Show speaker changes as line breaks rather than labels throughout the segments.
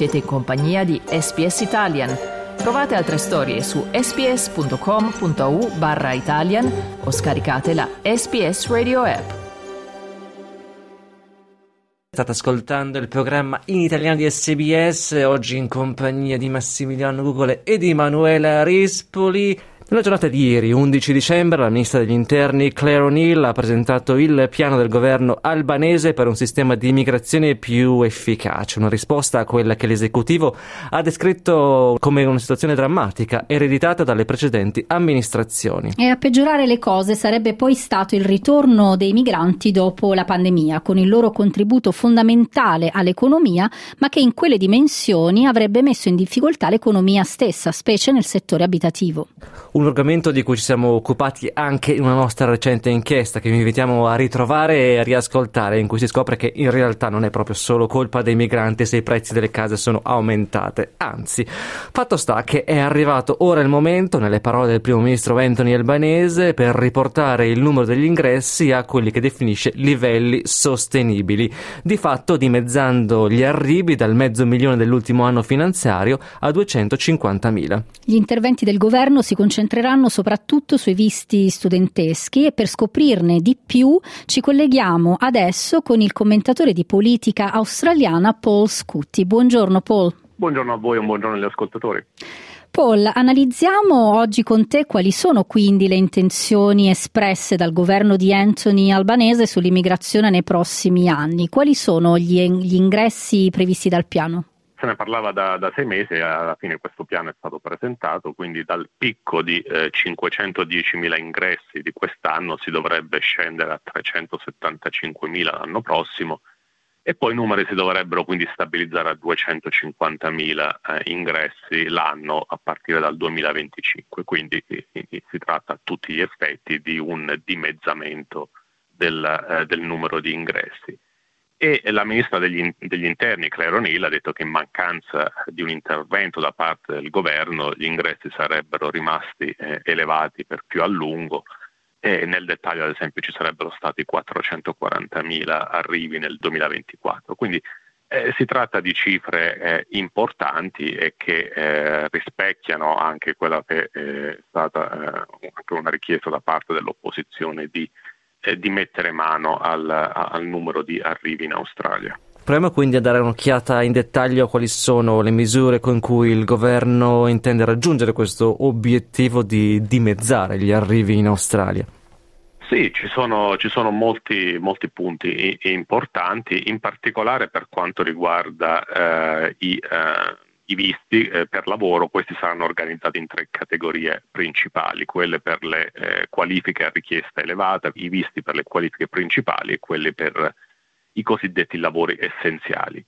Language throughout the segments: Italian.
Siete in compagnia di SPS Italian. Trovate altre storie su sps.com.au barra Italian o scaricate la SPS Radio app.
State ascoltando il programma in italiano di SBS, oggi in compagnia di Massimiliano Gugole e di Manuela Rispoli. Nella giornata di ieri, 11 dicembre, la ministra degli interni Claire O'Neill ha presentato il piano del governo albanese per un sistema di immigrazione più efficace, una risposta a quella che l'esecutivo ha descritto come una situazione drammatica ereditata dalle precedenti amministrazioni.
E a peggiorare le cose sarebbe poi stato il ritorno dei migranti dopo la pandemia, con il loro contributo fondamentale all'economia, ma che in quelle dimensioni avrebbe messo in difficoltà l'economia stessa, specie nel settore abitativo
un argomento di cui ci siamo occupati anche in una nostra recente inchiesta che vi invitiamo a ritrovare e a riascoltare, in cui si scopre che in realtà non è proprio solo colpa dei migranti se i prezzi delle case sono aumentate, anzi, fatto sta che è arrivato ora il momento, nelle parole del primo ministro Anthony Albanese, per riportare il numero degli ingressi a quelli che definisce livelli sostenibili, di fatto dimezzando gli arrivi dal mezzo milione dell'ultimo anno finanziario a 250.000.
Gli interventi del governo si concentrano concentreranno soprattutto sui visti studenteschi e per scoprirne di più ci colleghiamo adesso con il commentatore di politica australiana Paul Scutti. Buongiorno Paul.
Buongiorno a voi e buongiorno agli ascoltatori.
Paul, analizziamo oggi con te quali sono quindi le intenzioni espresse dal governo di Anthony Albanese sull'immigrazione nei prossimi anni. Quali sono gli, gli ingressi previsti dal piano?
Se ne parlava da, da, sei mesi e alla fine questo piano è stato presentato, quindi dal picco di eh, 510.000 ingressi di quest'anno si dovrebbe scendere a 375.000 l'anno prossimo e poi i numeri si dovrebbero quindi stabilizzare a 250.000 eh, ingressi l'anno a partire dal 2025, quindi eh, si tratta a tutti gli effetti di un dimezzamento del, eh, del numero di ingressi e la ministra degli, degli, interni Claire O'Neill ha detto che in mancanza di un intervento da parte del governo gli ingressi sarebbero rimasti eh, elevati per più a lungo e nel dettaglio ad esempio ci sarebbero stati 440.000 arrivi nel 2024. Quindi eh, si tratta di cifre eh, importanti e che eh, rispecchiano anche quella che è stata eh, una richiesta da parte dell'opposizione di eh, di mettere mano al, al numero di arrivi in Australia.
Proviamo quindi a dare un'occhiata in dettaglio a quali sono le misure con cui il governo intende raggiungere questo obiettivo di dimezzare gli arrivi in Australia.
Sì, ci sono, ci sono molti, molti, punti importanti, in particolare per quanto riguarda eh, i, eh, visti eh, per lavoro, questi saranno organizzati in tre categorie principali, quelle per le eh, qualifiche a richiesta elevata, i visti per le qualifiche principali e quelli per i cosiddetti lavori essenziali.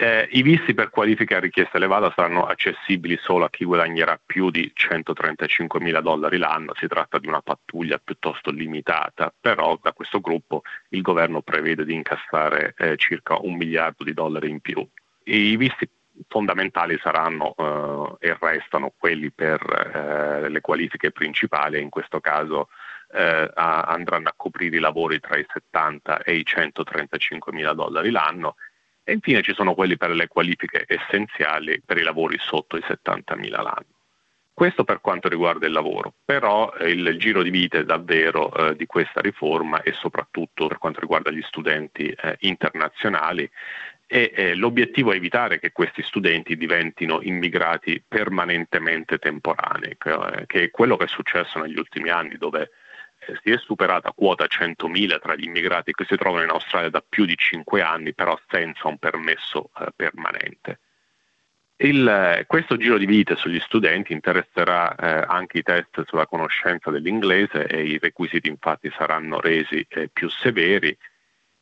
Eh, I visti per qualifiche a richiesta elevata saranno accessibili solo a chi guadagnerà più di 135 mila dollari l'anno, si tratta di una pattuglia piuttosto limitata, però da questo gruppo il governo prevede di incassare eh, circa un miliardo di dollari in più. I visti fondamentali saranno eh, e restano quelli per eh, le qualifiche principali, in questo caso eh, andranno a coprire i lavori tra i 70 e i 135 mila dollari l'anno e infine ci sono quelli per le qualifiche essenziali per i lavori sotto i 70 mila l'anno. Questo per quanto riguarda il lavoro, però eh, il giro di vite davvero eh, di questa riforma e soprattutto per quanto riguarda gli studenti eh, internazionali e eh, l'obiettivo è evitare che questi studenti diventino immigrati permanentemente temporanei, che, che è quello che è successo negli ultimi anni dove eh, si è superata quota 100.000 tra gli immigrati che si trovano in Australia da più di 5 anni, però senza un permesso eh, permanente. Il, questo giro di vite sugli studenti interesserà eh, anche i test sulla conoscenza dell'inglese e i requisiti infatti saranno resi eh, più severi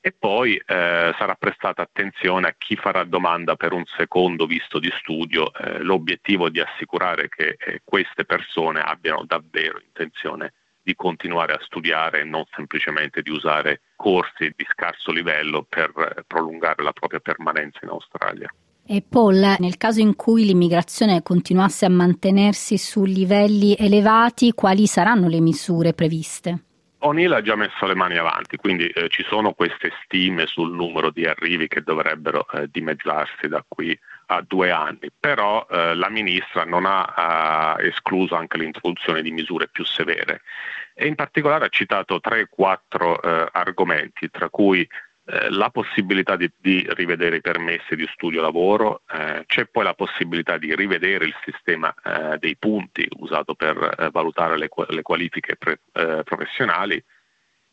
e poi eh, sarà prestata attenzione a chi farà domanda per un secondo visto di studio, eh, l'obiettivo è di assicurare che eh, queste persone abbiano davvero intenzione di continuare a studiare e non semplicemente di usare corsi di scarso livello per eh, prolungare la propria permanenza in Australia.
E Paul, nel caso in cui l'immigrazione continuasse a mantenersi su livelli elevati, quali saranno le misure previste?
O'Neill ha già messo le mani avanti, quindi eh, ci sono queste stime sul numero di arrivi che dovrebbero eh, dimezzarsi da qui a due anni, però eh, la ministra non ha eh, escluso anche l'introduzione di misure più severe. E in particolare ha citato 3-4 eh, argomenti, tra cui eh, la possibilità di, di, rivedere i permessi di studio lavoro, eh, c'è poi la possibilità di rivedere il sistema eh, dei punti usato per valutare le, le qualifiche pre, professionali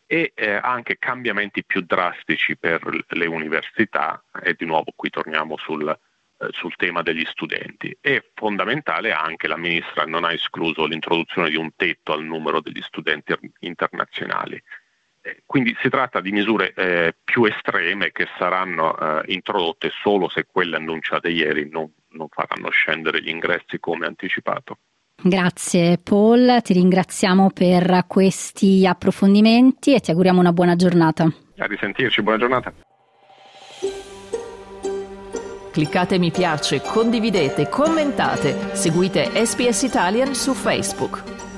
e anche cambiamenti più drastici per le università e di nuovo qui torniamo sul, sul tema degli studenti. È fondamentale anche, la Ministra non ha escluso l'introduzione di un tetto al numero degli studenti internazionali. Eh, quindi si tratta di misure eh, più estreme che saranno eh, introdotte solo se quelle annunciate ieri non, non faranno scendere gli ingressi come anticipato.
Grazie Paul, ti ringraziamo per questi approfondimenti e ti auguriamo una buona giornata.
A risentirci, buona giornata.
Cliccate mi piace, condividete, commentate, seguite SPS Italian su Facebook.